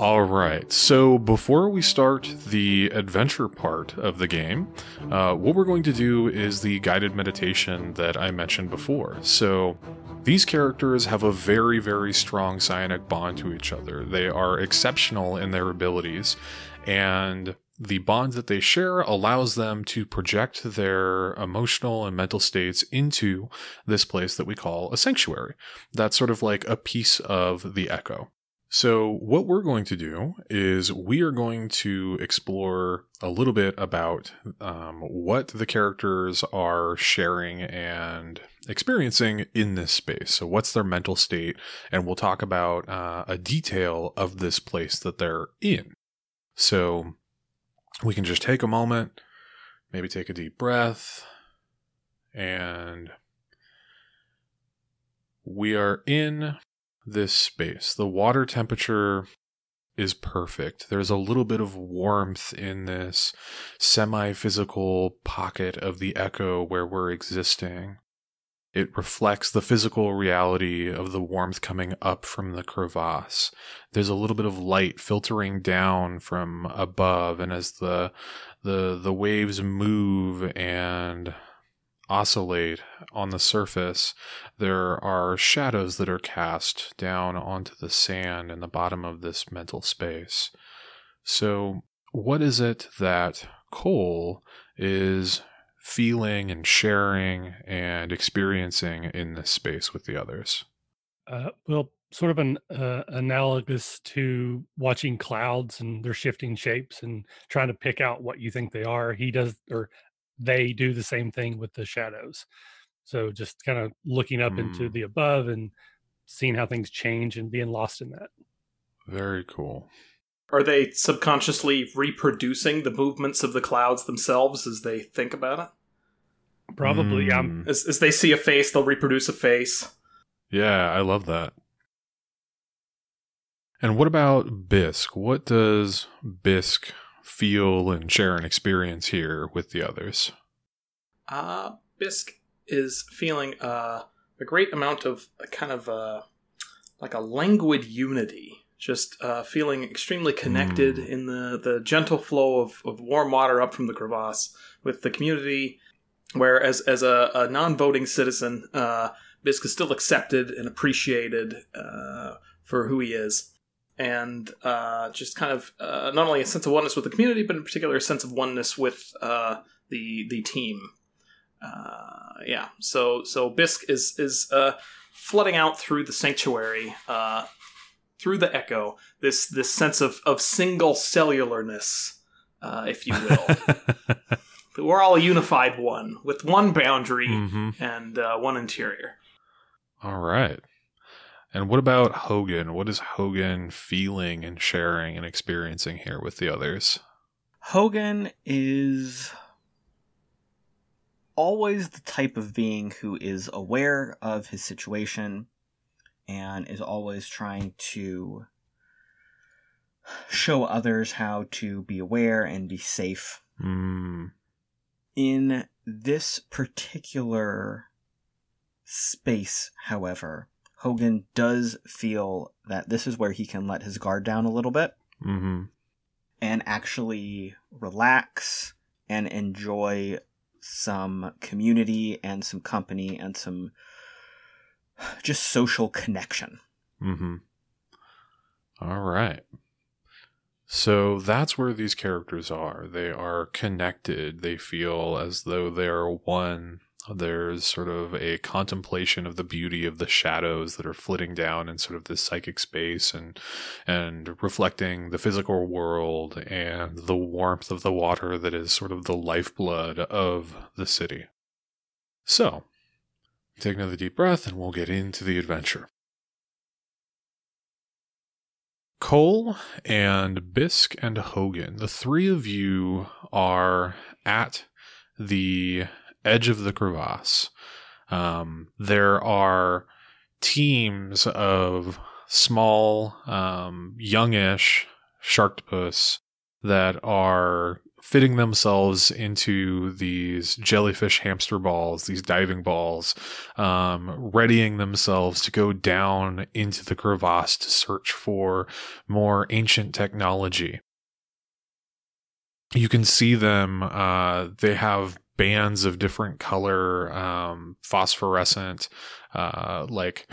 All right. So before we start the adventure part of the game, uh, what we're going to do is the guided meditation that I mentioned before. So these characters have a very, very strong psionic bond to each other. They are exceptional in their abilities, and the bond that they share allows them to project their emotional and mental states into this place that we call a sanctuary. That's sort of like a piece of the echo. So, what we're going to do is we are going to explore a little bit about um, what the characters are sharing and experiencing in this space. So, what's their mental state? And we'll talk about uh, a detail of this place that they're in. So, we can just take a moment, maybe take a deep breath, and we are in this space. The water temperature is perfect. There's a little bit of warmth in this semi physical pocket of the echo where we're existing. It reflects the physical reality of the warmth coming up from the crevasse. There's a little bit of light filtering down from above, and as the the the waves move and oscillate on the surface, there are shadows that are cast down onto the sand in the bottom of this mental space. So, what is it that Cole is feeling and sharing and experiencing in this space with the others? Uh, well, sort of an uh, analogous to watching clouds and their shifting shapes and trying to pick out what you think they are. He does, or they do the same thing with the shadows. So just kind of looking up mm. into the above and seeing how things change and being lost in that. Very cool. Are they subconsciously reproducing the movements of the clouds themselves as they think about it? Probably, mm. yeah. As, as they see a face, they'll reproduce a face. Yeah, I love that. And what about Bisq? What does Bisq feel and share an experience here with the others? Uh, Bisq is feeling uh, a great amount of a kind of uh, like a languid unity. Just uh, feeling extremely connected mm. in the, the gentle flow of, of warm water up from the crevasse with the community. Whereas as a, a non voting citizen, uh, Bisq is still accepted and appreciated uh, for who he is and uh, just kind of uh, not only a sense of oneness with the community, but in particular a sense of oneness with uh, the the team. Uh, yeah, so so Bisq is is uh, flooding out through the sanctuary, uh, through the echo. This this sense of of single cellularness, if you will. We're all a unified one with one boundary mm-hmm. and one interior. All right. And what about Hogan? What is Hogan feeling and sharing and experiencing here with the others? Hogan is always the type of being who is aware of his situation and is always trying to show others how to be aware and be safe. Mm. In this particular space, however, Hogan does feel that this is where he can let his guard down a little bit mm-hmm. and actually relax and enjoy some community and some company and some just social connection. Mm-hmm. All right. So that's where these characters are. They are connected. They feel as though they are one there's sort of a contemplation of the beauty of the shadows that are flitting down in sort of this psychic space and and reflecting the physical world and the warmth of the water that is sort of the lifeblood of the city. So, take another deep breath and we'll get into the adventure. Cole and Bisq and Hogan, the three of you are at the edge of the crevasse. Um, there are teams of small, um, youngish sharktopus that are fitting themselves into these jellyfish hamster balls, these diving balls, um, readying themselves to go down into the crevasse to search for more ancient technology. You can see them, uh, they have bands of different color, um, phosphorescent, uh, like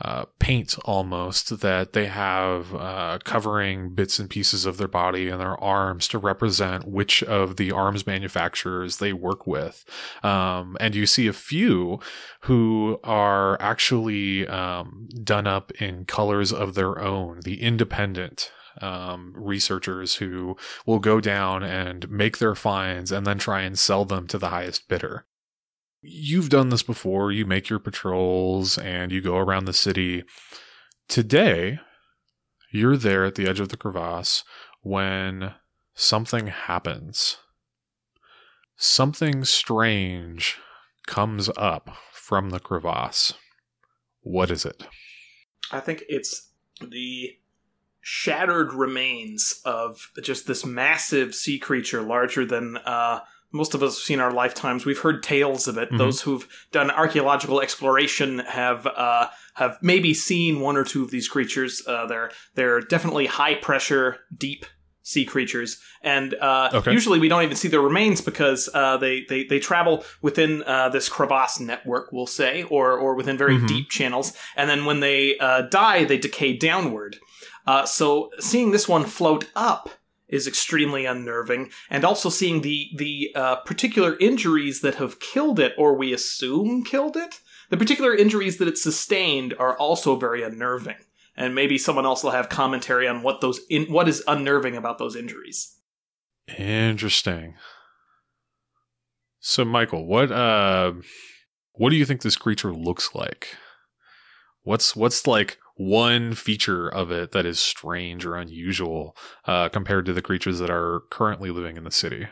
uh, paint almost that they have uh, covering bits and pieces of their body and their arms to represent which of the arms manufacturers they work with. Um, and you see a few who are actually um, done up in colors of their own, the independent um, researchers who will go down and make their finds and then try and sell them to the highest bidder you've done this before. You make your patrols and you go around the city. Today, you're there at the edge of the crevasse when something happens. Something strange comes up from the crevasse. What is it? I think it's the shattered remains of just this massive sea creature larger than uh, most of us have seen our lifetimes. We've heard tales of it. Mm-hmm. Those who've done archaeological exploration have uh, have maybe seen one or two of these creatures. Uh, they're they're definitely high pressure, deep sea creatures, and uh, okay. usually we don't even see their remains because uh, they, they they travel within uh, this crevasse network, we'll say, or or within very mm-hmm. deep channels, and then when they uh, die, they decay downward. So seeing this one float up is extremely unnerving, and also seeing the the uh, particular injuries that have killed it, or we assume killed it. The particular injuries that it sustained are also very unnerving, and maybe someone else will have commentary on what those in what is unnerving about those injuries. Interesting. So, Michael, what uh, what do you think this creature looks like? What's what's like one feature of it that is strange or unusual uh, compared to the creatures that are currently living in the city?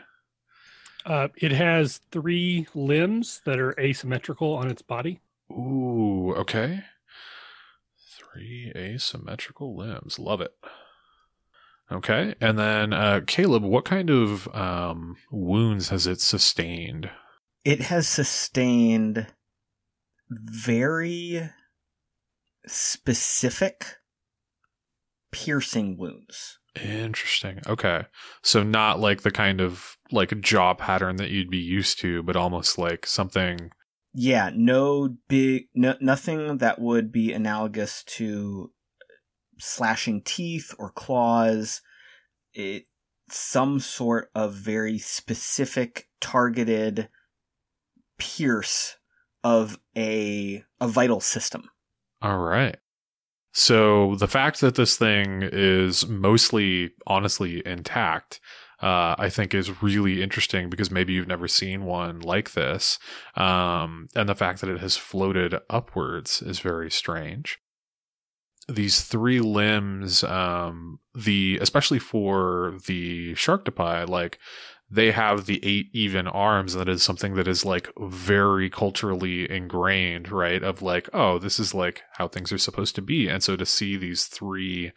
Uh, it has three limbs that are asymmetrical on its body. Ooh, okay. Three asymmetrical limbs. Love it. Okay. And then, uh, Caleb, what kind of um, wounds has it sustained? It has sustained very specific piercing wounds. Interesting. Okay. So not like the kind of like jaw pattern that you'd be used to, but almost like something Yeah, no big no, nothing that would be analogous to slashing teeth or claws. It some sort of very specific targeted pierce of a a vital system. All right. So the fact that this thing is mostly honestly intact, uh, I think is really interesting because maybe you've never seen one like this. Um, and the fact that it has floated upwards is very strange. These three limbs, um, the especially for the sharktopie, like they have the eight even arms and that is something that is like very culturally ingrained right? Of like oh this is like how things are supposed to be. And so to see these three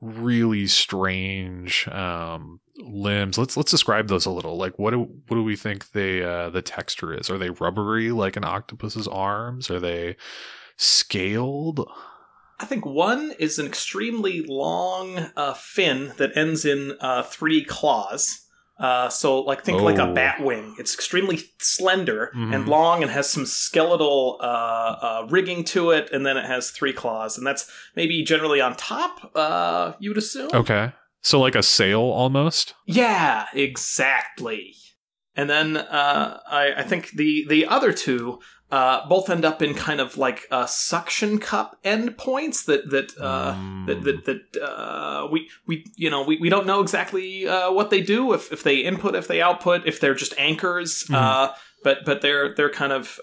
really strange um, limbs let's let's describe those a little. Like what do what do we think they uh, the texture is? Are they rubbery like an octopus's arms? Are they scaled? I think one is an extremely long uh, fin that ends in uh, three claws. Uh, so like think oh. like a oh. bat wing. It's extremely slender mm-hmm. and long and has some skeletal uh, uh, rigging to it, and then it has three claws, and that's maybe generally on top. Uh, you would assume. Okay, so like a sail almost. Yeah, exactly. And then uh, I, I think the the other two uh, both end up in kind of like uh, suction cup endpoints that that uh, mm. that that, that uh, we we you know we, we don't know exactly uh, what they do if, if they input if they output if they're just anchors mm. but but they're they're kind of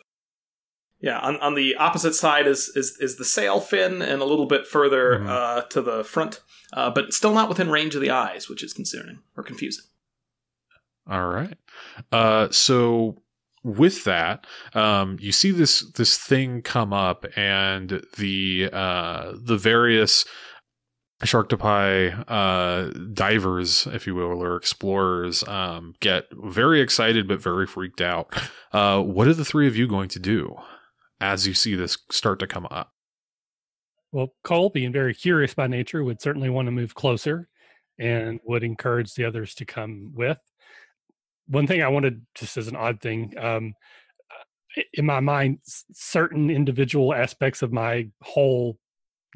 yeah on, on the opposite side is, is is the sail fin and a little bit further mm. to the front but still not within range of the eyes which is concerning or confusing. All right, so with that, um, you see this this thing come up, and the uh, the various Sharktopie uh, divers, if you will, or explorers um, get very excited but very freaked out. Uh, what are the three of you going to do as you see this start to come up? Well, Cole, being very curious by nature, would certainly want to move closer and would encourage the others to come with. One thing I wanted, just as an odd thing, um, in my mind, certain individual aspects of my whole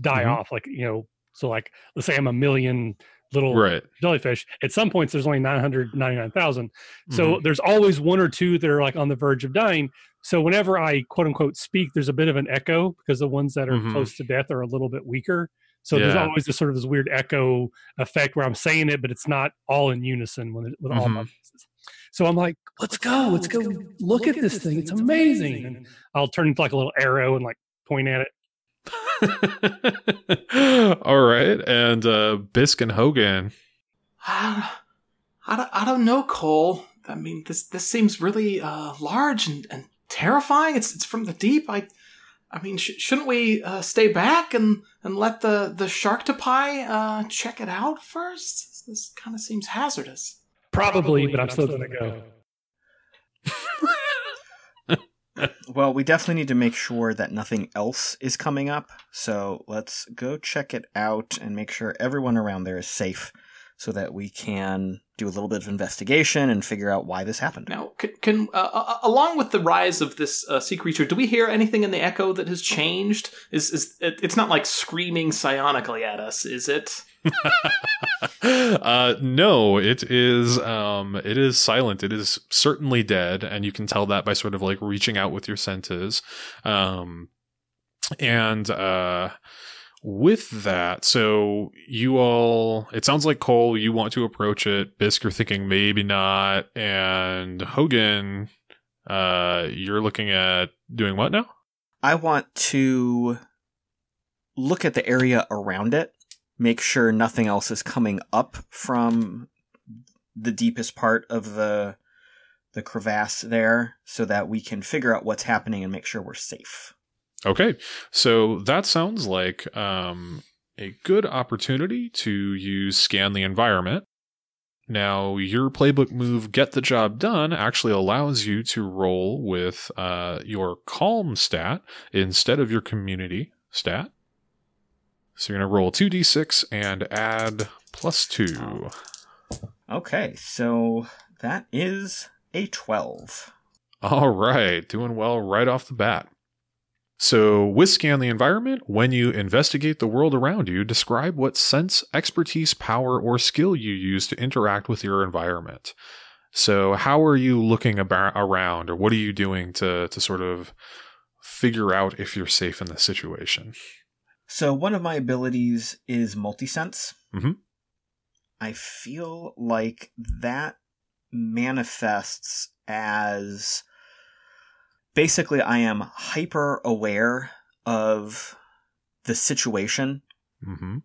die Mhm. off. Like, you know, so like, let's say I'm a million little Right. jellyfish. At some points, there's only 999,000. So Mhm. there's always one or two that are like on the verge of dying. So whenever I quote unquote speak, there's a bit of an echo because the ones that are Mhm. close to death are a little bit weaker. So there's always this sort of this weird echo effect where I'm saying it, but it's not all in unison with, with all my voices. So I'm like, let's go, let's go, look at this thing. It's amazing. And I'll turn into like a little arrow and like point at it. All right, and uh, Bisq and Hogan. I, I, don't, I don't know, Cole. I mean, this this seems really uh, large and, and terrifying. It's it's from the deep. I I mean, sh- shouldn't we uh, stay back and, and let the the Sharktopie uh, check it out first? This kind of seems hazardous. Probably, but I'm still going to go. Well, we definitely need to make sure that nothing else is coming up. So let's go check it out and make sure everyone around there is safe so that we can do a little bit of investigation and figure out why this happened. Now, can, can uh, uh, along with the rise of this uh, sea creature, do we hear anything in the echo that has changed? Is is it, it's not like screaming psionically at us, is it? uh, no, it is. Um, it is silent. It is certainly dead, and you can tell that by sort of like reaching out with your senses. Um, and uh, with that, so you all, it sounds like Cole, you want to approach it. Bisq, you're thinking maybe not, and Hogan, uh, you're looking at doing what now? I want to look at the area around it, make sure nothing else is coming up from the deepest part of the the crevasse there so that we can figure out what's happening and make sure we're safe. Okay, so that sounds like um, a good opportunity to use scan the environment. Now, your playbook move, get the job done, actually allows you to roll with uh, your calm stat instead of your community stat. So you're going to roll 2d6 and add plus 2. Okay, so that is a 12. All right, doing well right off the bat. So, with Scan the Environment, when you investigate the world around you, describe what sense, expertise, power, or skill you use to interact with your environment. So, how are you looking about around, or what are you doing to, to sort of figure out if you're safe in this situation? So one of my abilities is multisense. Mhm. I feel like that manifests as basically I am hyper aware of the situation. Mm-hmm.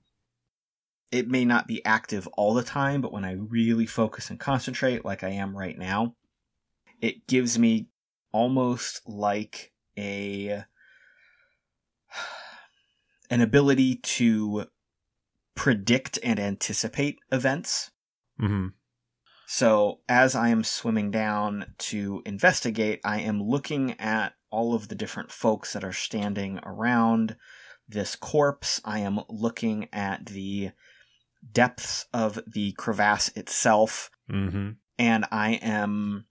It may not be active all the time, but when I really focus and concentrate, like I am right now, it gives me almost like a an ability to predict and anticipate events. Mm-hmm. So as I am swimming down to investigate, I am looking at all of the different folks that are standing around this corpse. I am looking at the depths of the crevasse itself, Mm-hmm. and I am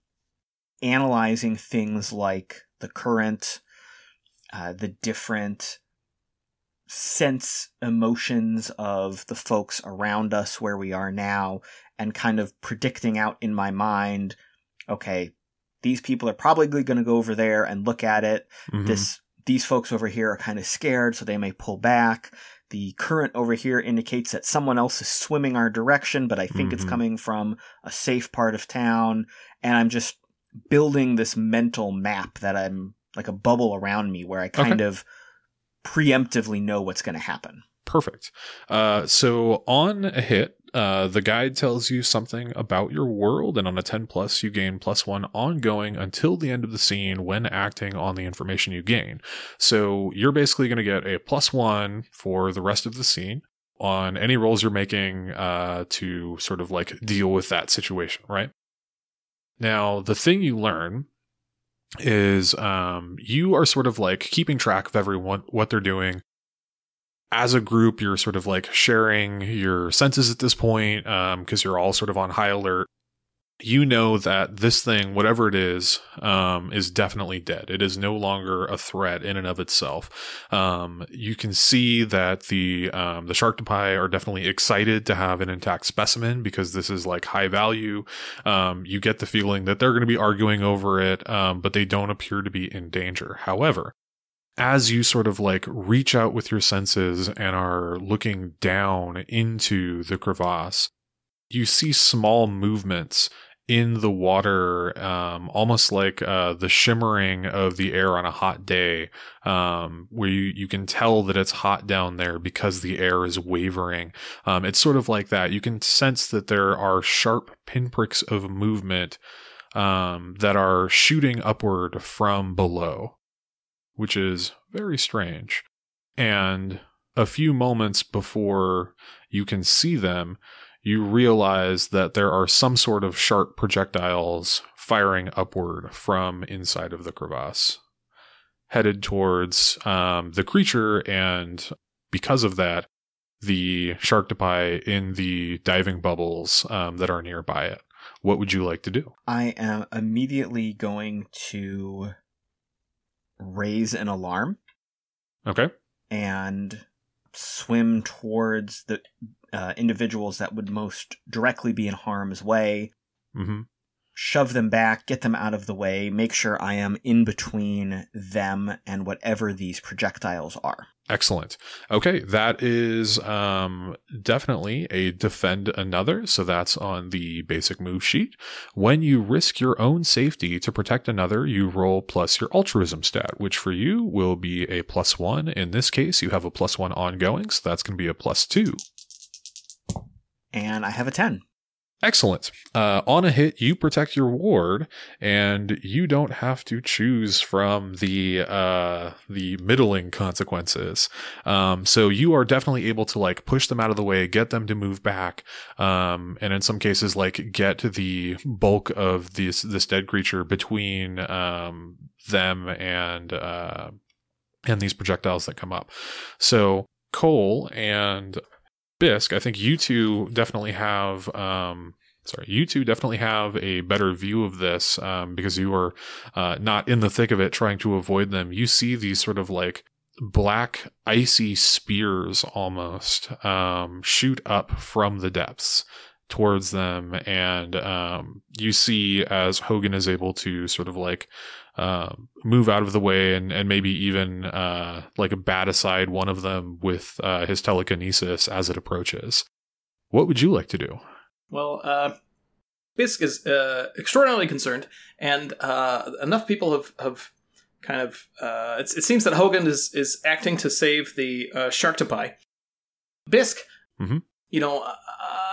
analyzing things like the current, uh, the different sense emotions of the folks around us where we are now, and kind of predicting out in my mind, okay, these people are probably going to go over there and look at it. Mm-hmm. This these folks over here are kind of scared, so they may pull back. The current over here indicates that someone else is swimming our direction, but I think it's Mhm. coming from a safe part of town. And I'm just building this mental map that I'm like a bubble around me where I kind of preemptively know what's going to happen. Perfect. Uh, so on a hit, uh, the guide tells you something about your world, and on a 10 plus, you gain plus one ongoing until the end of the scene when acting on the information you gain. So you're basically going to get a plus one for the rest of the scene. on any rolls you're making uh, to sort of like deal with that situation, right? Now, the thing you learn is um, you are sort of like keeping track of everyone, what they're doing. As a group, you're sort of like sharing your senses at this point because um, you're all sort of on high alert you know that this thing, whatever it is, um, is definitely dead. It is no longer a threat in and of itself. Um, you can see that the um, the Sharktopii are definitely excited to have an intact specimen because this is like high value. Um, you get the feeling that they're going to be arguing over it, um, but they don't appear to be in danger. However, as you sort of like reach out with your senses and are looking down into the crevasse, you see small movements in the water, um, almost like uh, the shimmering of the air on a hot day, um, where you, you can tell that it's hot down there because the air is wavering. Um, it's sort of like that. You can sense that there are sharp pinpricks of movement um, that are shooting upward from below, which is very strange. And a few moments before you can see them, you realize that there are some sort of sharp projectiles firing upward from inside of the crevasse, headed towards um, the creature, and because of that, the shark sharktopii in the diving bubbles um, that are nearby it. What would you like to do? I am immediately going to raise an alarm. Okay. And swim towards the uh, individuals that would most directly be in harm's way, mm-hmm. shove them back, get them out of the way, make sure I am in between them and whatever these projectiles are. Excellent. Okay, that is um, definitely a defend another. So that's on the basic move sheet. When you risk your own safety to protect another, you roll plus your altruism stat, which for you will be a plus one. In this case, you have a plus one ongoing, so that's going to be a plus two and I have a 10. Excellent. Uh, on a hit, you protect your ward, and you don't have to choose from the uh, the middling consequences. Um, so you are definitely able to like push them out of the way, get them to move back, um, and in some cases, like get the bulk of this this dead creature between um, them and uh, and these projectiles that come up. So Cole and Bisq, I think you two definitely have. Um, sorry, you two definitely have a better view of this um, because you are uh, not in the thick of it trying to avoid them. You see these sort of like black icy spears almost um, shoot up from the depths towards them and um, you see as hogan is able to sort of like uh, move out of the way and, and maybe even uh, like bat aside one of them with uh, his telekinesis as it approaches. What would you like to do? Well, uh, Bisq is uh, extraordinarily concerned, and uh, enough people have, have kind of. Uh, it seems that Hogan is, is acting to save the uh, Sharktopii. Bisq, mm-hmm. you know, uh,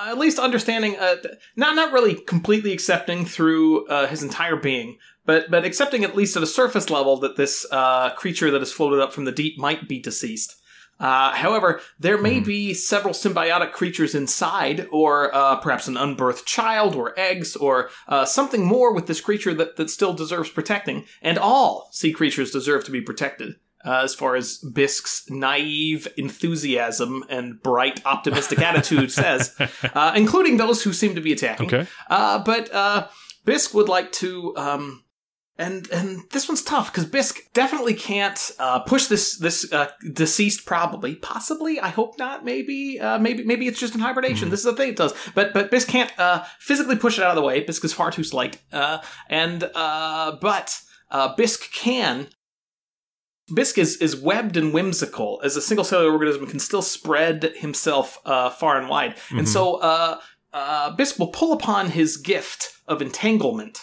at least understanding, uh, not not really completely accepting through uh, his entire being, but but accepting at least at a surface level that this uh, creature that has floated up from the deep might be deceased. Uh, however, there may mm. be several symbiotic creatures inside, or uh, perhaps an unbirthed child, or eggs, or uh, something more with this creature that, that still deserves protecting. And all sea creatures deserve to be protected. Uh, as far as Bisq's naive enthusiasm and bright, optimistic attitude says, uh, including those who seem to be attacking. Okay. Uh, but Bisq would like to um, and and this one's tough because Bisq definitely can't uh, push this this uh, deceased probably. Possibly I hope not. Maybe uh, maybe maybe it's just in hibernation. Mm-hmm. this is the thing it does. But but Bisq can't uh, physically push it out of the way. Bisq is far too slight. Uh, and uh, but Bisq can. Bisq is, is webbed and whimsical. As a single cellular organism can still spread himself far and wide. Mm-hmm. and so Bisq will pull upon his gift of entanglement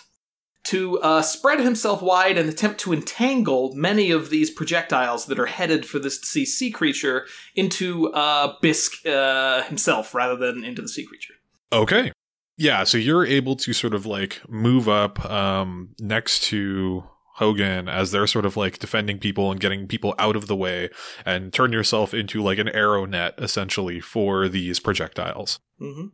to uh, spread himself wide and attempt to entangle many of these projectiles that are headed for this deceased sea creature into uh, Bisq uh, himself rather than into the sea creature. Okay. Yeah, so you're able to sort of like move up um, next to Hogan as they're sort of like defending people and getting people out of the way and turn yourself into like an arrow net essentially for these projectiles. hmm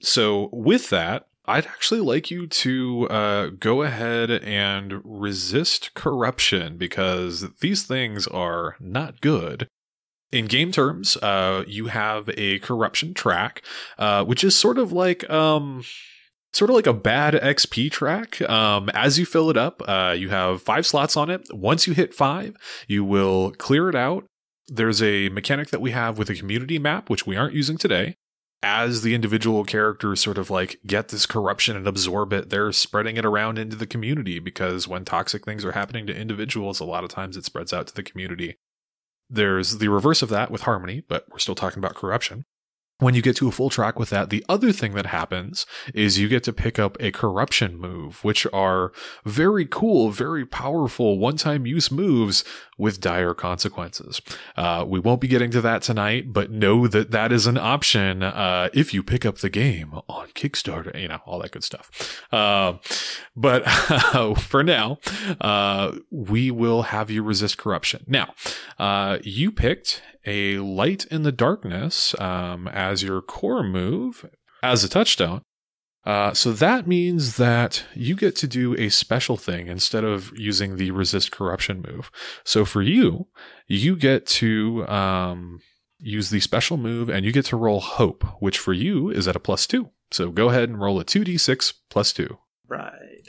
So with that, I'd actually like you to uh, go ahead and resist corruption because these things are not good. In game terms, uh, you have a corruption track, uh, which is sort of like um, sort of like a bad XP track. Um, as you fill it up, uh, you have five slots on it. Once you hit five, you will clear it out. There's a mechanic that we have with a community map, which we aren't using today as the individual characters sort of like get this corruption and absorb it, they're spreading it around into the community because when toxic things are happening to individuals, a lot of times it spreads out to the community. There's the reverse of that with harmony, but we're still talking about corruption. When you get to a full track with that, the other thing that happens is you get to pick up a corruption move, which are very cool, very powerful one time use moves with dire consequences. Uh, we won't be getting to that tonight, but know that that is an option uh, if you pick up the game on Kickstarter, you know, all that good stuff. Uh, but for now, uh, we will have you resist corruption. Now, uh, you picked a light in the darkness um, as your core move as a touchstone. Uh, so that means that you get to do a special thing instead of using the resist corruption move. So for you, you get to um, use the special move and you get to roll hope, which for you is at a plus two. So go ahead and roll a 2d6 plus two. Right.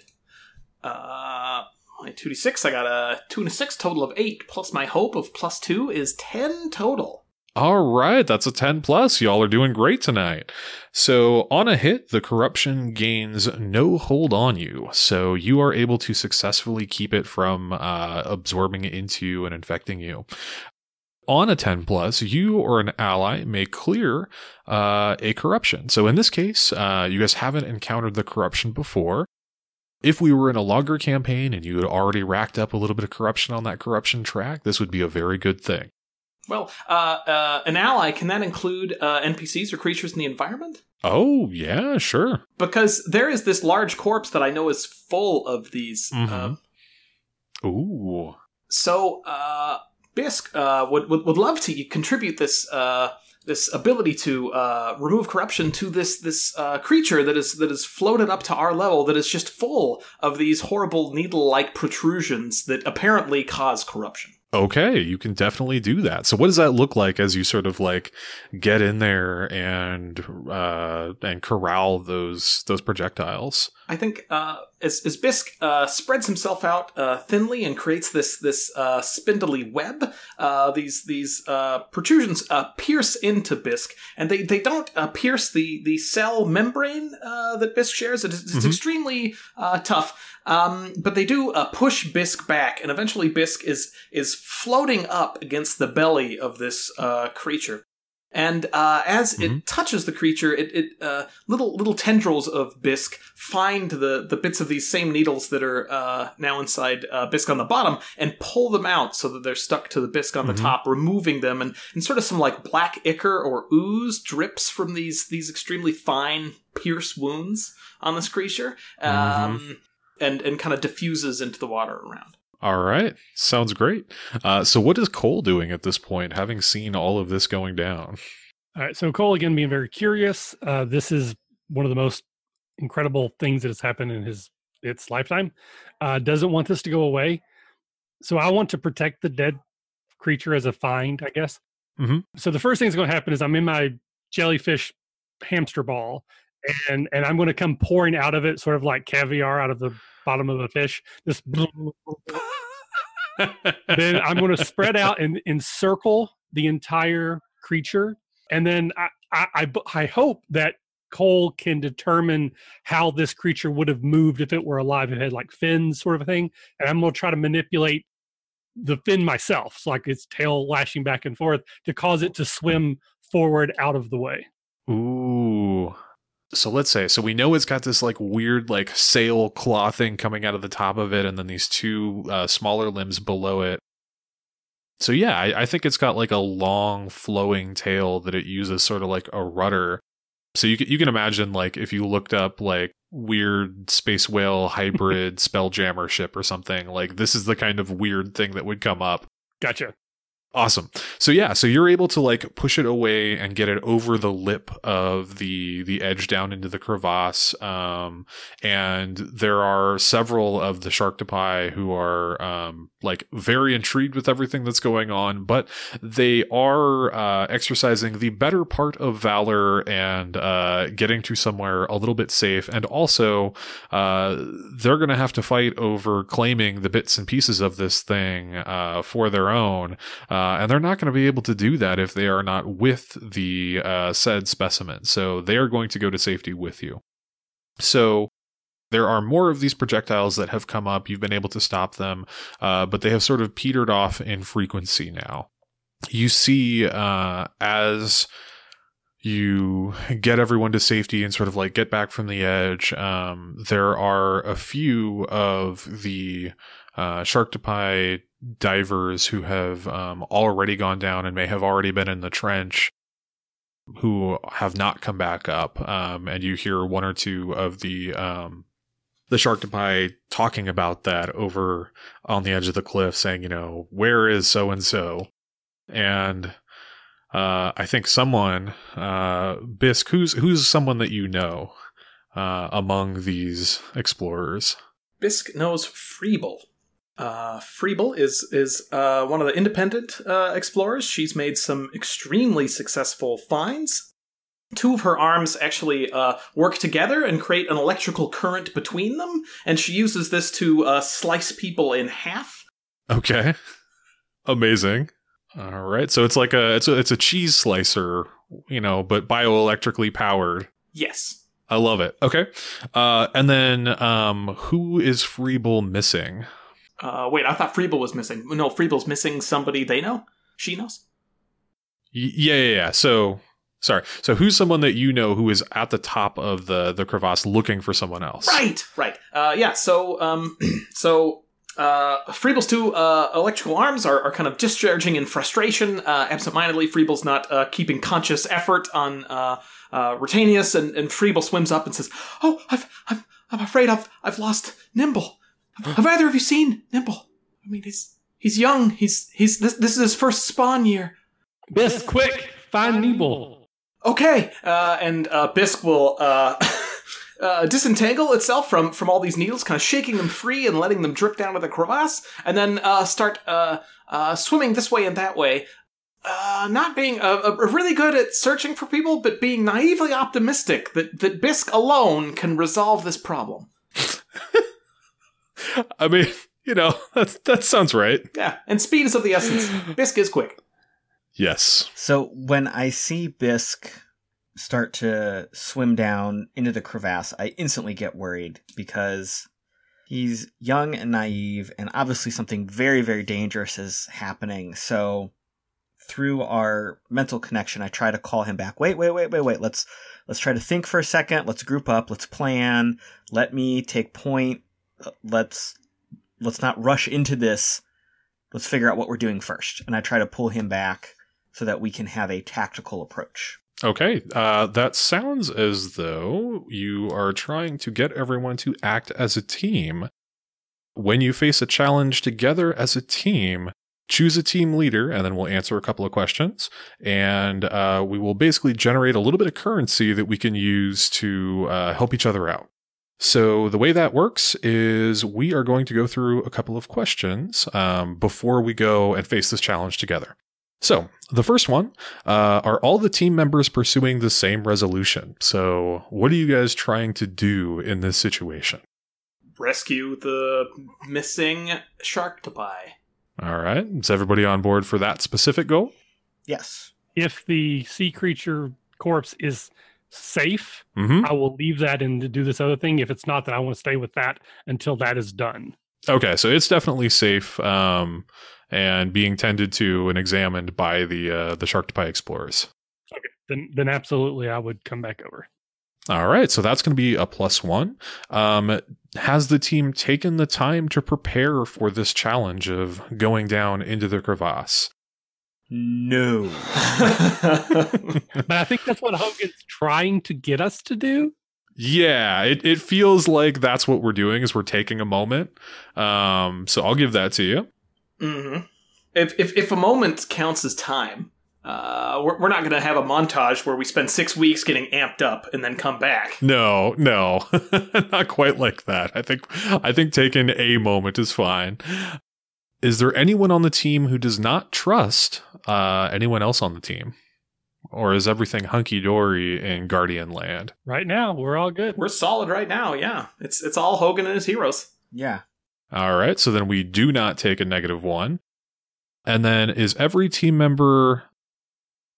Uh, my 2d6, I got a 2 and a 6 total of 8, plus my hope of plus 2 is 10 total. All right, that's a 10 plus. Y'all are doing great tonight. So, on a hit, the corruption gains no hold on you. So, you are able to successfully keep it from uh, absorbing into you and infecting you. On a 10 plus, you or an ally may clear uh, a corruption. So, in this case, uh, you guys haven't encountered the corruption before. If we were in a longer campaign and you had already racked up a little bit of corruption on that corruption track, this would be a very good thing. Well, uh, uh, an ally, can that include uh, NPCs or creatures in the environment? Oh, yeah, sure. Because there is this large corpse that I know is full of these. Uh, Ooh. so, uh, Bisq uh, would, would would love to contribute this uh, this ability to uh, remove corruption to this this uh, creature that is that is floated up to our level that is just full of these horrible needle like protrusions that apparently cause corruption. Okay, you can definitely do that. So what does that look like as you sort of like get in there and uh and corral those those projectiles? I think uh, as, as Bisq uh, spreads himself out uh, thinly and creates this this uh, spindly web, uh, these these uh, protrusions uh, pierce into Bisq, and they, they don't uh, pierce the the cell membrane uh, that Bisq shares. It is, it's Mhm. extremely uh, tough. Um, but they do uh, push Bisq back, and eventually Bisq is is floating up against the belly of this uh, creature. And uh, as Mhm. it touches the creature, it, it uh, little little tendrils of Bisq find the the bits of these same needles that are uh, now inside uh, Bisq on the bottom and pull them out so that they're stuck to the Bisq on Mhm. the top, removing them, and, and sort of some like black ichor or ooze drips from these these extremely fine pierce wounds on this creature, um, and and kind of diffuses into the water around. All right, sounds great. Uh, so what is Cole doing at this point, having seen all of this going down? All right. So Cole, again, being very curious. Uh, this is one of the most incredible things that has happened in his its lifetime. Uh, doesn't want this to go away. So I want to protect the dead creature as a find, I guess. Mhm. So the first thing that's going to happen is I'm in my jellyfish hamster ball, and and I'm going to come pouring out of it, sort of like caviar out of the bottom of a fish. This then I'm going to spread out and encircle the entire creature, and then I hope that Cole can determine how this creature would have moved if it were alive. It had like fins, sort of a thing, and I'm going to try to manipulate the fin myself, so like its tail lashing back and forth to cause it to swim forward out of the way. Ooh. So let's say, so we know it's got this like weird like sail claw thing coming out of the top of it, and then these two uh, smaller limbs below it. So yeah, I, I think it's got like a long flowing tail that it uses sort of like a rudder. So you can, you can imagine like if you looked up like weird space whale hybrid spelljammer ship or something. Like this is the kind of weird thing that would come up. Gotcha. Awesome. So yeah, so you're able to like push it away and get it over the lip of the the edge down into the crevasse. Um, and there are several of the Sharktopii who are um, like very intrigued with everything that's going on, but they are uh, exercising the better part of valor and uh, getting to somewhere a little bit safe. And also, uh, they're going to have to fight over claiming the bits and pieces of this thing uh, for their own. Uh, and they're not going to be able to do that if they are not with the uh, said specimen. So they are going to go to safety with you. So there are more of these projectiles that have come up. You've been able to stop them, uh, but they have sort of petered off in frequency now. You see, uh, as you get everyone to safety and sort of like get back from the edge, um, there are a few of the uh, Sharktopii divers who have um, already gone down and may have already been in the trench who have not come back up. Um, and you hear one or two of the um, the Sharktopii talking about that over on the edge of the cliff, saying, you know, where is so and so? And uh, I think someone, uh, Bisq, who's who's someone that you know uh, among these explorers? Bisq knows Freeble. Uh, Freeble is is uh, one of the independent uh, explorers. She's made some extremely successful finds. Two of her arms actually uh, work together and create an electrical current between them, and she uses this to uh, slice people in half. Okay, amazing. All right, so it's like a it's a it's a cheese slicer, you know, but bioelectrically powered. Yes. I love it. Okay, uh, and then um, who is Freeble missing? Uh, wait, I thought Freeble was missing. No, Freeble's missing somebody they know. She knows. Yeah, yeah, yeah. So sorry. So who's someone that you know who is at the top of the the crevasse looking for someone else? Right, right. Uh, yeah. So, um, so uh, Freeble's two uh, electrical arms are, are kind of discharging in frustration. Uh, absentmindedly, Freeble's not uh, keeping conscious effort on uh, uh, Retanius, and, and Freeble swims up and says, "Oh, I've, I'm, I'm afraid I've, I've lost Nimble. Have, have either of you seen Nimble? I mean, he's, he's young. He's, he's this, this is his first spawn year. Bisq, quick, find Nimble. Okay, uh, and uh, Bisq will uh, uh, disentangle itself from from all these needles, kind of shaking them free and letting them drip down to the crevasse, and then uh, start uh, uh, swimming this way and that way. Uh, not being uh, uh, really good at searching for people, but being naively optimistic that that Bisq alone can resolve this problem. I mean, you know, that that sounds right. Yeah, and speed is of the essence. Bisq is quick. Yes. So when I see Bisq start to swim down into the crevasse, I instantly get worried because he's young and naive, and obviously something very, very dangerous is happening. So through our mental connection, I try to call him back. Wait, wait, wait, wait, wait. Let's let's try to think for a second. Let's group up. Let's plan. Let me take point. Let's let's not rush into this. Let's figure out what we're doing first. And I try to pull him back so that we can have a tactical approach. Okay, uh, that sounds as though you are trying to get everyone to act as a team. When you face a challenge together as a team, choose a team leader, and then we'll answer a couple of questions. And uh, we will basically generate a little bit of currency that we can use to uh, help each other out. So the way that works is we are going to go through a couple of questions um, before we go and face this challenge together. So the first one uh, are all the team members pursuing the same resolution? So what are you guys trying to do in this situation? Rescue the missing Sharktopii. All right, is everybody on board for that specific goal? Yes. If the sea creature corpse is safe, Mm-hmm. I will leave that and do this other thing. If it's not, then I want to stay with that until that is done. Okay, so it's definitely safe um, and being tended to and examined by the uh, the Sharktopii explorers. Okay. Then then absolutely I would come back over. All right, so that's going to be a plus one. Um, has the team taken the time to prepare for this challenge of going down into the crevasse? No. But I think that's what Hogan's trying to get us to do. Yeah, it, it feels like that's what we're doing is we're taking a moment. Um, so I'll give that to you. hmm If, if if a moment counts as time, uh, we're, we're not going to have a montage where we spend six weeks getting amped up and then come back. No, no, not quite like that. I think I think taking a moment is fine. Is there anyone on the team who does not trust uh, anyone else on the team, or is everything hunky dory in Guardian Land? Right now, we're all good. We're solid right now. Yeah, it's it's all Hogan and his heroes. Yeah. All right, so then we do not take a negative one. And then is every team member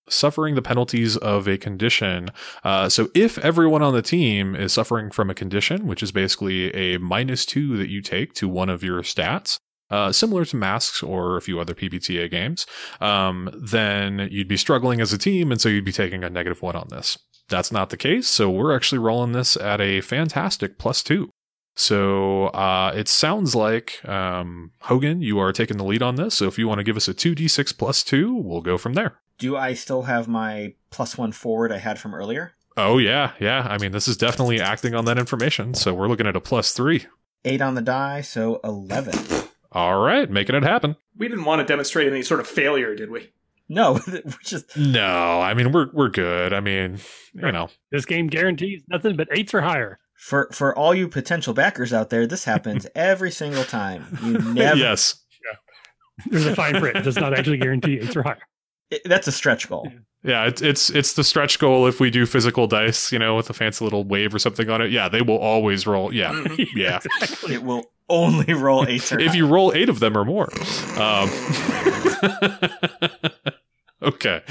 suffering the penalties of a condition? Uh, so if everyone on the team is suffering from a condition, which is basically a minus two that you take to one of your stats, uh, similar to masks or a few other PBTA games, um, then you'd be struggling as a team, and so you'd be taking a negative one on this. That's not the case, so we're actually rolling this at a fantastic plus two. So uh, it sounds like um, Hogan, you are taking the lead on this. So if you want to give us a two d six plus two, we'll go from there. Do I still have my plus one forward I had from earlier? Oh yeah, yeah. I mean, this is definitely acting on that information. So we're looking at a plus three. Eight on the die, so 11. All right, making it happen. We didn't want to demonstrate any sort of failure, did we? No, we're just. No, I mean we're we're good. I mean, you know, This game guarantees nothing but eights or higher. For, for all you potential backers out there, this happens every single time. You never. yes, There's a fine print. It does not actually guarantee eights or higher. it- that's a stretch goal. Yeah. It's it's it's the stretch goal. If we do physical dice, you know, with a fancy little wave or something on it, yeah, they will always roll. Yeah, Mhm. yeah. exactly. It will only roll eights or if you roll eight of them or more. Um, okay,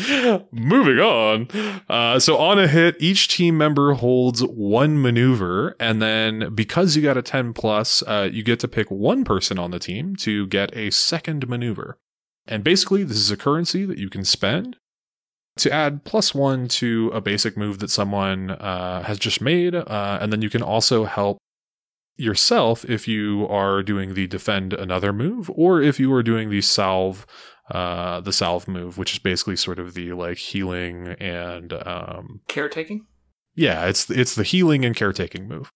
moving on. Uh, so on a hit, each team member holds one maneuver, and then because you got a ten plus, uh, you get to pick one person on the team to get a second maneuver. And basically, this is a currency that you can spend to add plus one to a basic move that someone uh, has just made, uh, and then you can also help yourself if you are doing the defend another move or if you are doing the salve uh the salve move which is basically sort of the like healing and um Caretaking. yeah it's it's the healing and caretaking move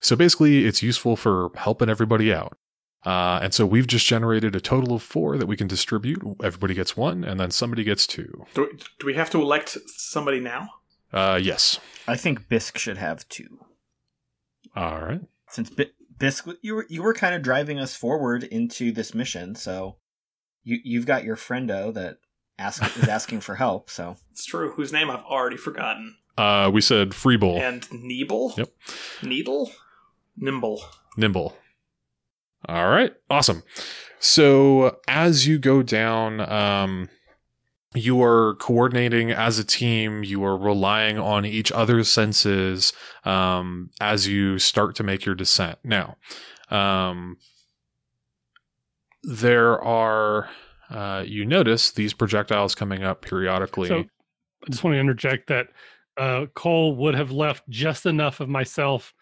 so basically it's useful for helping everybody out uh, and so we've just generated a total of four that we can distribute. Everybody gets one, and then somebody gets two. Do, do we have to elect somebody now? Uh, yes. I think Bisq should have two. All right. Since Bi- Bisq, you were you were kind of driving us forward into this mission, so you you've got your friendo that ask is asking for help. So It's true. Whose name I've already forgotten. Uh, we said Freebull, And Neeble? Yep. Needle? Nimble. Nimble. All right, awesome. So as you go down, um, you are coordinating as a team. You are relying on each other's senses um, as you start to make your descent. Now, um, there are. Uh, you notice these projectiles coming up periodically. So I just want to interject that uh, Cole would have left just enough of myself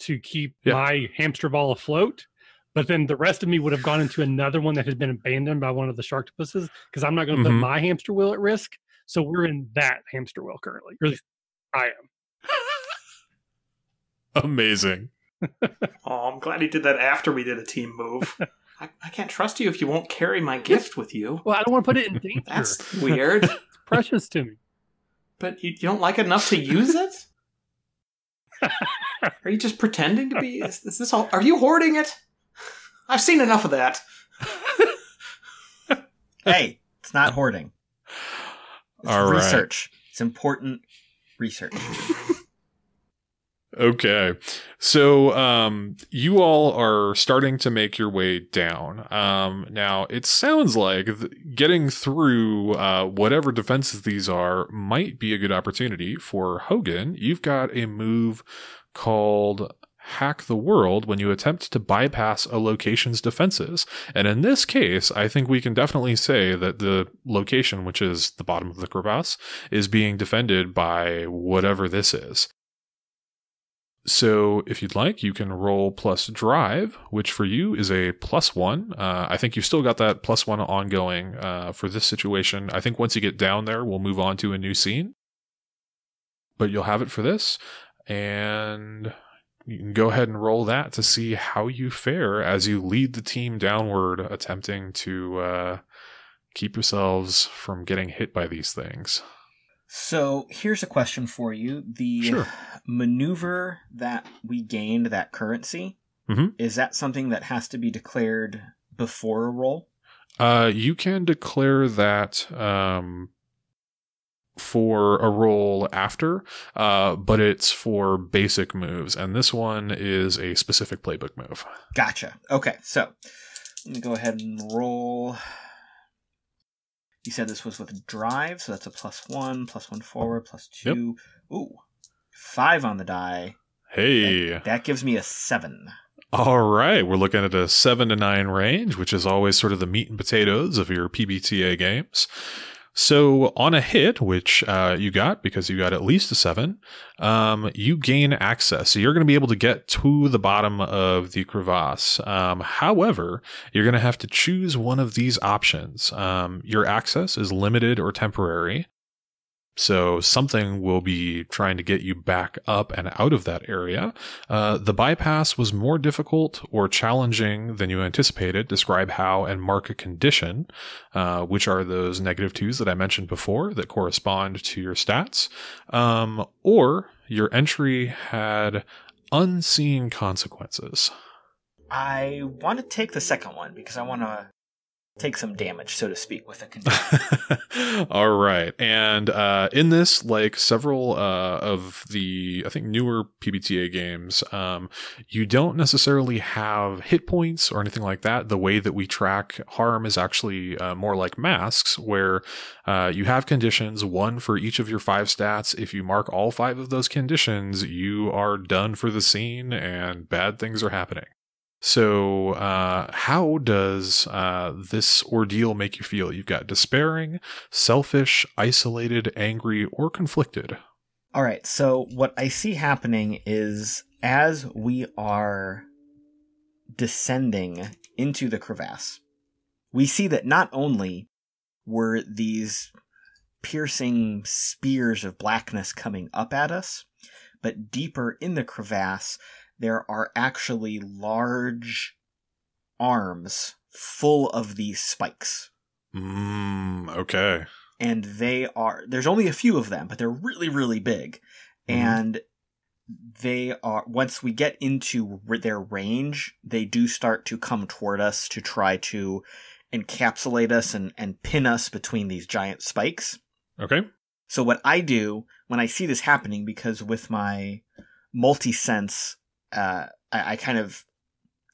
to keep Yeah. my hamster ball afloat. But then the rest of me would have gone into another one that had been abandoned by one of the sharktopuses because I'm not going to Mhm. put my hamster wheel at risk. So we're in that hamster wheel currently. Or at least I am. Amazing. Oh, I'm glad he did that after we did a team move. I, I can't trust you if you won't carry my gift with you. Well, I don't want to put it in danger. That's weird. it's precious to me. But you, you don't like it enough to use it? Are you just pretending to be? Is, is this all? Are you hoarding it? I've seen enough of that. hey, it's not hoarding. It's All right. research. It's important research. Okay. So um you all are starting to make your way down. Um now it sounds like th- getting through uh whatever defenses these are might be a good opportunity for Hogan. You've got a move called hack the world when you attempt to bypass a location's defenses. And in this case, I think we can definitely say that the location, which is the bottom of the crevasse, is being defended by whatever this is. So, if you'd like, you can roll plus drive, which for you is a plus one. Uh, I think you've still got that plus one ongoing uh, for this situation. I think once you get down there, we'll move on to a new scene. But you'll have it for this. and you can go ahead and roll that to see how you fare as you lead the team downward, attempting to uh, keep yourselves from getting hit by these things. So here's a question for you: the Sure. maneuver that we gained, that currency, Mhm. is that something that has to be declared before a roll? Uh, you can declare that um, for a roll after, uh, but it's for basic moves, and this one is a specific playbook move. Gotcha. Okay, so let me go ahead and roll. You said this was with drive, so that's a plus one, plus one forward, plus two. Ooh, five on the die. Hey, That gives me a seven. all right, we're looking at a seven to nine range, which is always sort of the meat and potatoes of your PBTA games. So on a hit, which uh, you got because you got at least a seven, um, you gain access. So you're going to be able to get to the bottom of the crevasse. Um, however, you're going to have to choose one of these options. Um, your access is limited or temporary. So something will be trying to get you back up and out of that area. Uh, the bypass was more difficult or challenging than you anticipated. Describe how and mark a condition, uh, which are those negative twos that I mentioned before that correspond to your stats. Um, or your entry had unseen consequences. I want to take the second one because I want to take some damage, so to speak, with a condition. All right. And uh, in this, like several uh, of the, I think, newer PBTA games, um, you don't necessarily have hit points or anything like that. The way that we track harm is actually uh, more like masks, where uh, you have conditions, one for each of your five stats. If you mark all five of those conditions, you are done for the scene and bad things are happening. So, uh, how does uh, this ordeal make you feel? You've got despairing, selfish, isolated, angry, or conflicted. All right, so what I see happening is as we are descending into the crevasse, we see that not only were these piercing spears of blackness coming up at us, but deeper in the crevasse, there are actually large arms full of these spikes. Mmm, okay. and they are there's only a few of them but they're really really big Mhm. and they are once we get into their range they do start to come toward us to try to encapsulate us and, and pin us between these giant spikes Okay. so what i do when i see this happening because with my multi-sense uh, I, I kind of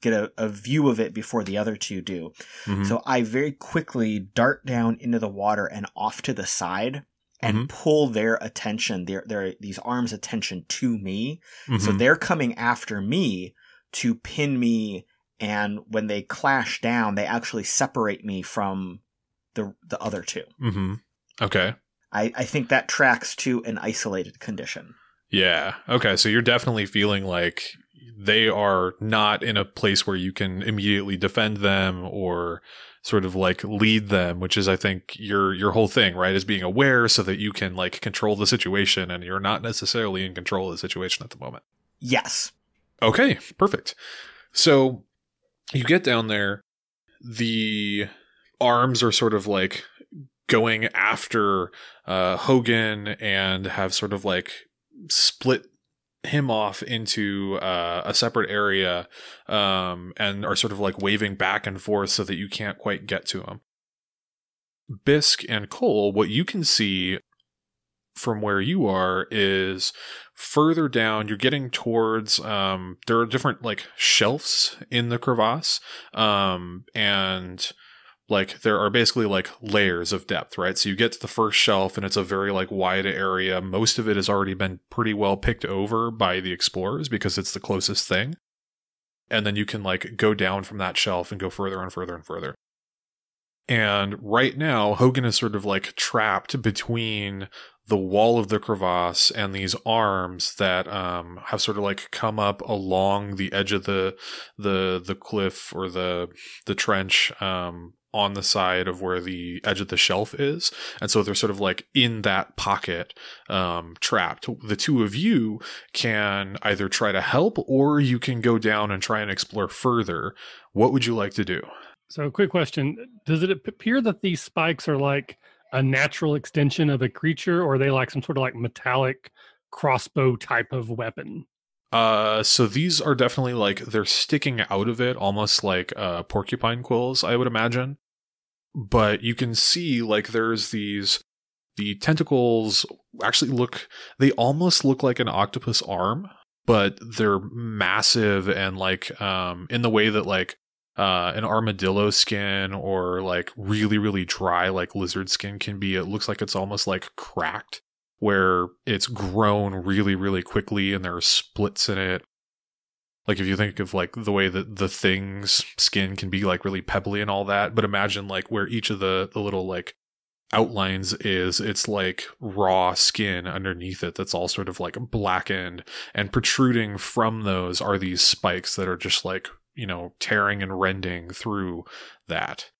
get a, a view of it before the other two do Mhm. so I very quickly dart down into the water and off to the side and Mhm. pull their attention, their their these arms' attention to me. So Mhm. they're coming after me to pin me and when they clash down, they actually separate me from the the other two. Mhm. Okay. I, I think that tracks to an isolated condition. Yeah. Okay. So you're definitely feeling like they are not in a place where you can immediately defend them or sort of like lead them, which is I think your your whole thing, right? Is being aware so that you can like control the situation and you're not necessarily in control of the situation at the moment. Yes. Okay, perfect. So you get down there, the arms are sort of like going after uh, Hogan and have sort of like split him off into uh, a separate area um, and are sort of like waving back and forth so that you can't quite get to him. Bisq and Cole, what you can see from where you are is further down you're getting towards um there are different like shelves in the crevasse um and like there are basically like layers of depth right? So you get to the first shelf and it's a very like wide area. Most of it has already been pretty well picked over by the explorers because it's the closest thing. And then you can like go down from that shelf and go further and further and further. And right now hogan is sort of like trapped between the wall of the crevasse and these arms that um, have sort of like come up along the edge of the the the cliff or the the trench um, on the side of where the edge of the shelf is. And so they're sort of like in that pocket, um, trapped. The two of you can either try to help or you can go down and try and explore further. What would you like to do? So, quick question Does it appear that these spikes are like a natural extension of a creature, or are they like some sort of like metallic crossbow type of weapon? Uh, so these are definitely like they're sticking out of it, almost like uh, porcupine quills, I would imagine. But you can see like there's these the tentacles actually look they almost look like an octopus arm, but they're massive and like um in the way that like uh, an armadillo skin or like really really dry like lizard skin can be it looks like it's almost like cracked where it's grown really, really quickly and there are splits in it. Like if you think of like the way that the thing's skin can be like really pebbly and all that, but imagine like where each of the the little like outlines is it's like raw skin underneath it that's all sort of like blackened and protruding from those are these spikes that are just like you know tearing and rending through that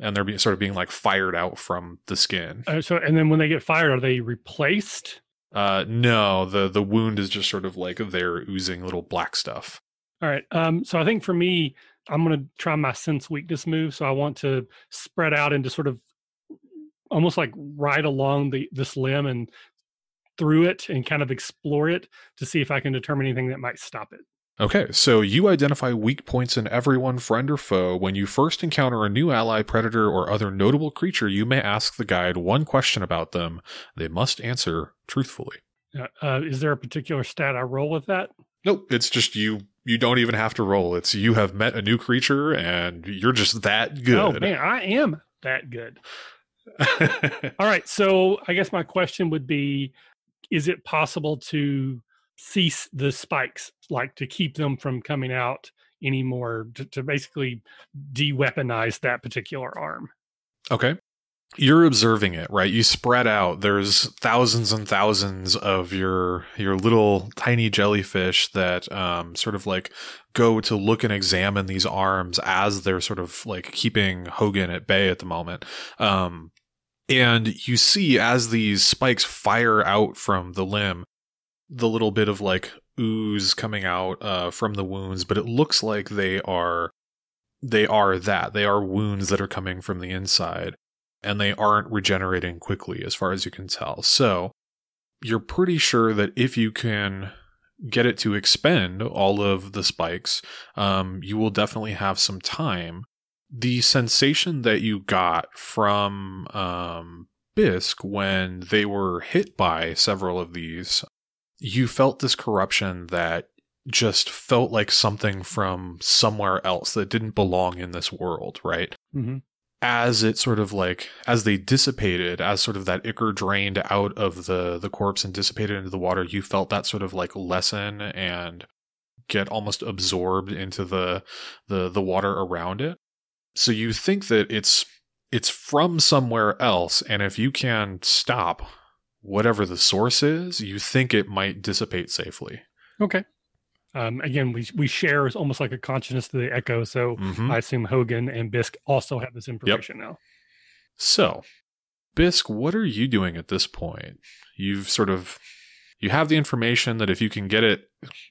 and they're sort of being like fired out from the skin. Uh, so, and then when they get fired, are they replaced? Uh, no, the the wound is just sort of like they're oozing little black stuff. All right. Um, so I think for me, I'm going to try my sense weakness move. So I want to spread out and into sort of almost like right along the this limb and through it and kind of explore it to see if I can determine anything that might stop it. Okay, so you identify weak points in everyone, friend or foe. When you first encounter a new ally, predator, or other notable creature, you may ask the guide one question about them. They must answer truthfully. Uh, is there a particular stat I roll with that? Nope, it's just you. You don't even have to roll. It's you have met a new creature and you're just that good. Oh man, I am that good. All right, so I guess my question would be: Is it possible to cease the spikes, like to keep them from coming out anymore, to, to basically de-weaponize that particular arm. Okay. You're observing it, right? You spread out. There's thousands and thousands of your your little tiny jellyfish that um, sort of like go to look and examine these arms as they're sort of like keeping Hogan at bay at the moment. Um, and you see as these spikes fire out from the limb, the little bit of like ooze coming out uh, from the wounds, but it looks like they are they are that they are wounds that are coming from the inside, and they aren't regenerating quickly, as far as you can tell. So you're pretty sure that if you can get it to expend all of the spikes, um, you will definitely have some time. The sensation that you got from um, Bisq when they were hit by several of these you felt this corruption that just felt like something from somewhere else that didn't belong in this world, right? Mm-hmm. As it sort of like as they dissipated, as sort of that ichor drained out of the the corpse and dissipated into the water, you felt that sort of like lessen and get almost absorbed into the the the water around it. So you think that it's it's from somewhere else, and if you can stop whatever the source is, you think it might dissipate safely. Okay. Um, again, we we share is almost like a consciousness to the echo. So mm-hmm. I assume Hogan and Bisq also have this information yep. now. So, Bisq, what are you doing at this point? You've sort of you have the information that if you can get it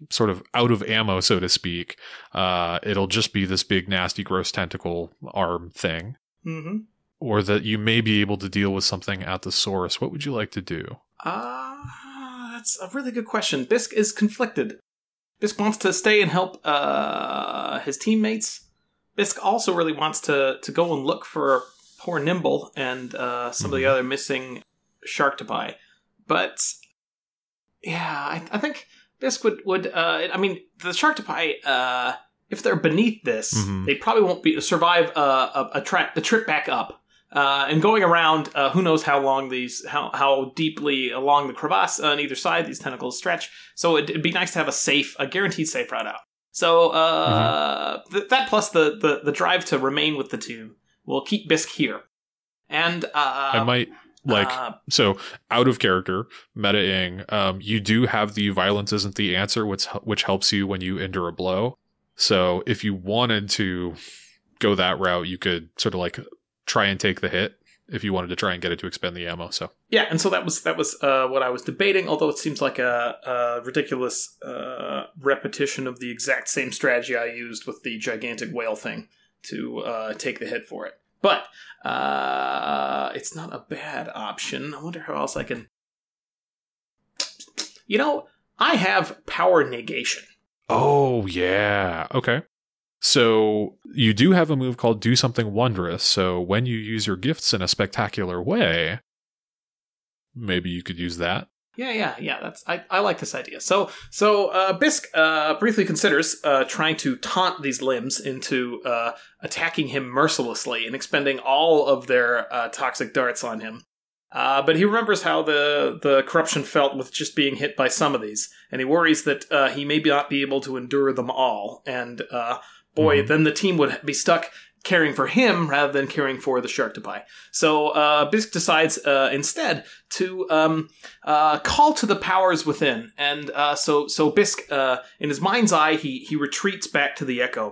sort of out of ammo, so to speak, uh, it'll just be this big, nasty, gross tentacle arm thing. Mm-hmm or that you may be able to deal with something at the source, what would you like to do? Ah, uh, that's a really good question. Bisq is conflicted. Bisq wants to stay and help uh, his teammates. Bisq also really wants to to go and look for poor Nimble and uh, some mm-hmm. of the other missing shark to Sharktopi. But yeah, I, I think Bisq would would uh, I mean the Sharktopi uh, if they're beneath this, mm-hmm. they probably won't be survive uh, a, a, tra- a trip back up. Uh, and going around, uh, who knows how long these, how how deeply along the crevasse on either side these tentacles stretch. So it'd, it'd be nice to have a safe, a guaranteed safe route out. So uh, mm-hmm. th- that plus the, the the drive to remain with the team will keep Bisq here. And uh, I might like uh, so out of character metaing. Um, you do have the violence isn't the answer, which which helps you when you endure a blow. So if you wanted to go that route, you could sort of like try and take the hit if you wanted to try and get it to expend the ammo. So Yeah, and so that was that was uh, what I was debating. Although it seems like a, a ridiculous uh, repetition of the exact same strategy I used with the gigantic whale thing to uh, take the hit for it. But uh, it's not a bad option. I wonder how else I can. You know, I have power negation. Oh, yeah. Okay. So you do have a move called Do Something Wondrous. So when you use your gifts in a spectacular way, maybe you could use that. Yeah, yeah, yeah. That's I, I like this idea. So so uh, Bisq uh, briefly considers uh, trying to taunt these limbs into uh, attacking him mercilessly and expending all of their uh, toxic darts on him. Uh, but he remembers how the the corruption felt with just being hit by some of these, and he worries that he may not be able to endure them all. And boy, Mhm. then the team would be stuck caring for him rather than caring for the Sharktopi. So uh, Bisq decides uh, instead to um, uh, call to the powers within, and uh, so so Bisq, uh, in his mind's eye, he he retreats back to the Echo,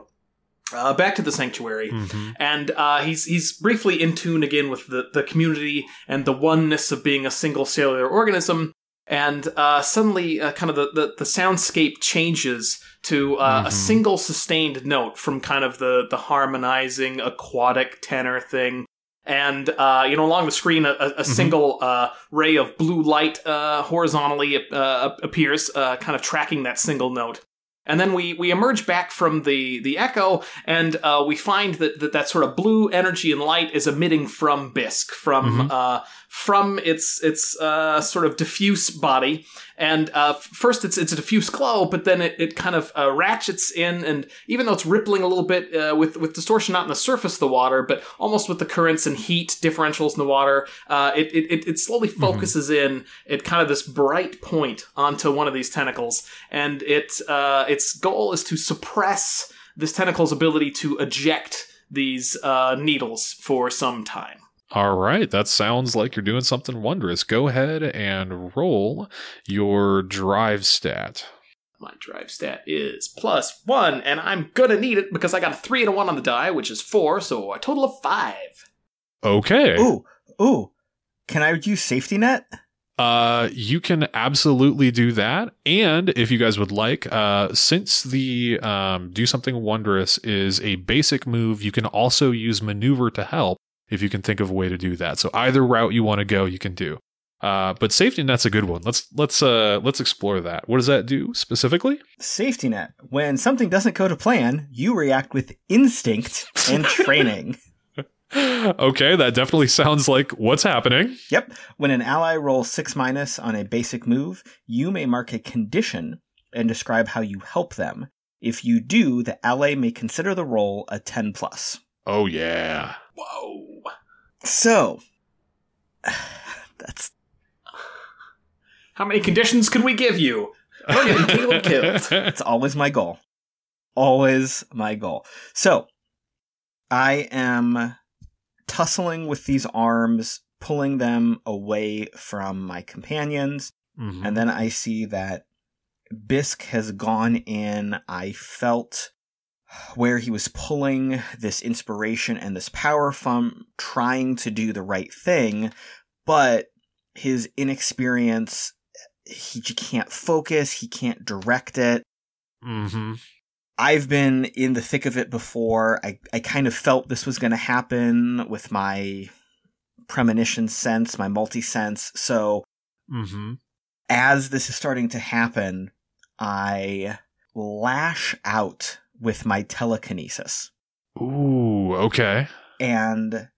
uh, back to the sanctuary, Mm-hmm. and uh, he's he's briefly in tune again with the the community and the oneness of being a single cellular organism. And uh, suddenly, uh, kind of the, the, the soundscape changes to uh, a Mhm. single sustained note from kind of the, the harmonizing aquatic tenor thing. And, uh, you know, along the screen, a, a, a single uh, ray of blue light uh, horizontally uh, appears, uh, kind of tracking that single note. And then we, we emerge back from the, the echo, and uh, we find that, that that sort of blue energy and light is emitting from Bisq, from Mhm. uh, from its its uh, sort of diffuse body. And uh, first, it's it's a diffuse glow, but then it, it kind of uh, ratchets in, and even though it's rippling a little bit uh, with with distortion not in the surface of the water, but almost with the currents and heat differentials in the water, uh, it, it it- slowly focuses in at kind of this bright point onto one of these tentacles, and it uh, its goal is to suppress this tentacle's ability to eject these uh, needles for some time. All right, that sounds like you're doing something wondrous. Go ahead and roll your drive stat. My drive stat is plus one, and I'm gonna need it because I got a three and a one on the die, which is four, so a total of five. Okay. Ooh, ooh. Can I use safety net? Uh, you can absolutely do that. And if you guys would like, uh, since the um, do something wondrous is a basic move, you can also use maneuver to help if you can think of a way to do that. So either route you want to go, you can do. Uh, but safety net's a good one. Let's let's uh let's explore that. What does that do specifically? Safety net. When something doesn't go to plan, you react with instinct and training. okay, that definitely sounds like what's happening. Yep. When an ally rolls 6 minus on a basic move, you may mark a condition and describe how you help them. If you do, the ally may consider the roll a 10 plus. Oh yeah. Whoa! So, that's How many conditions could we give you? Caleb killed. It's always my goal. Always my goal. So, I am tussling with these arms, pulling them away from my companions, Mhm. and then I see that Bisq has gone in. I felt where he was pulling this inspiration and this power from trying to do the right thing, but his inexperience, he can't focus, he can't direct it. Mhm. I've been in the thick of it before. I, I kind of felt this was going to happen with my premonition sense, my multi sense. So Mhm. as this is starting to happen, I lash out with my telekinesis. Ooh, okay. And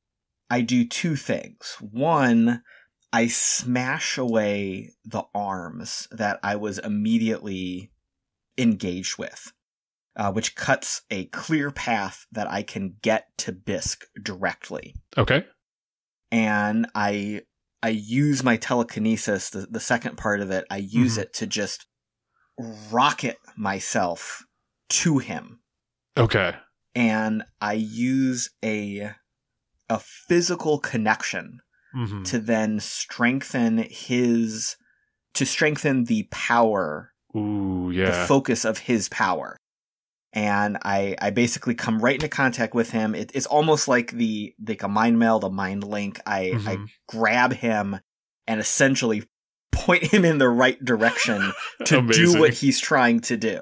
I do two things. One, I smash away the arms that I was immediately engaged with, uh, which cuts a clear path that I can get to Bisq directly. Okay. And I I use my telekinesis, the, the second part of it, I use Mhm. it to just rocket myself to him Okay. and I use a a physical connection Mhm. to then strengthen his to strengthen the power, Ooh, the yeah. focus of his power. and I I basically come right into contact with him. It, it's almost like the like a mind meld, a mind link. I I Mhm. grab him and essentially point him in the right direction to do what he's trying to do.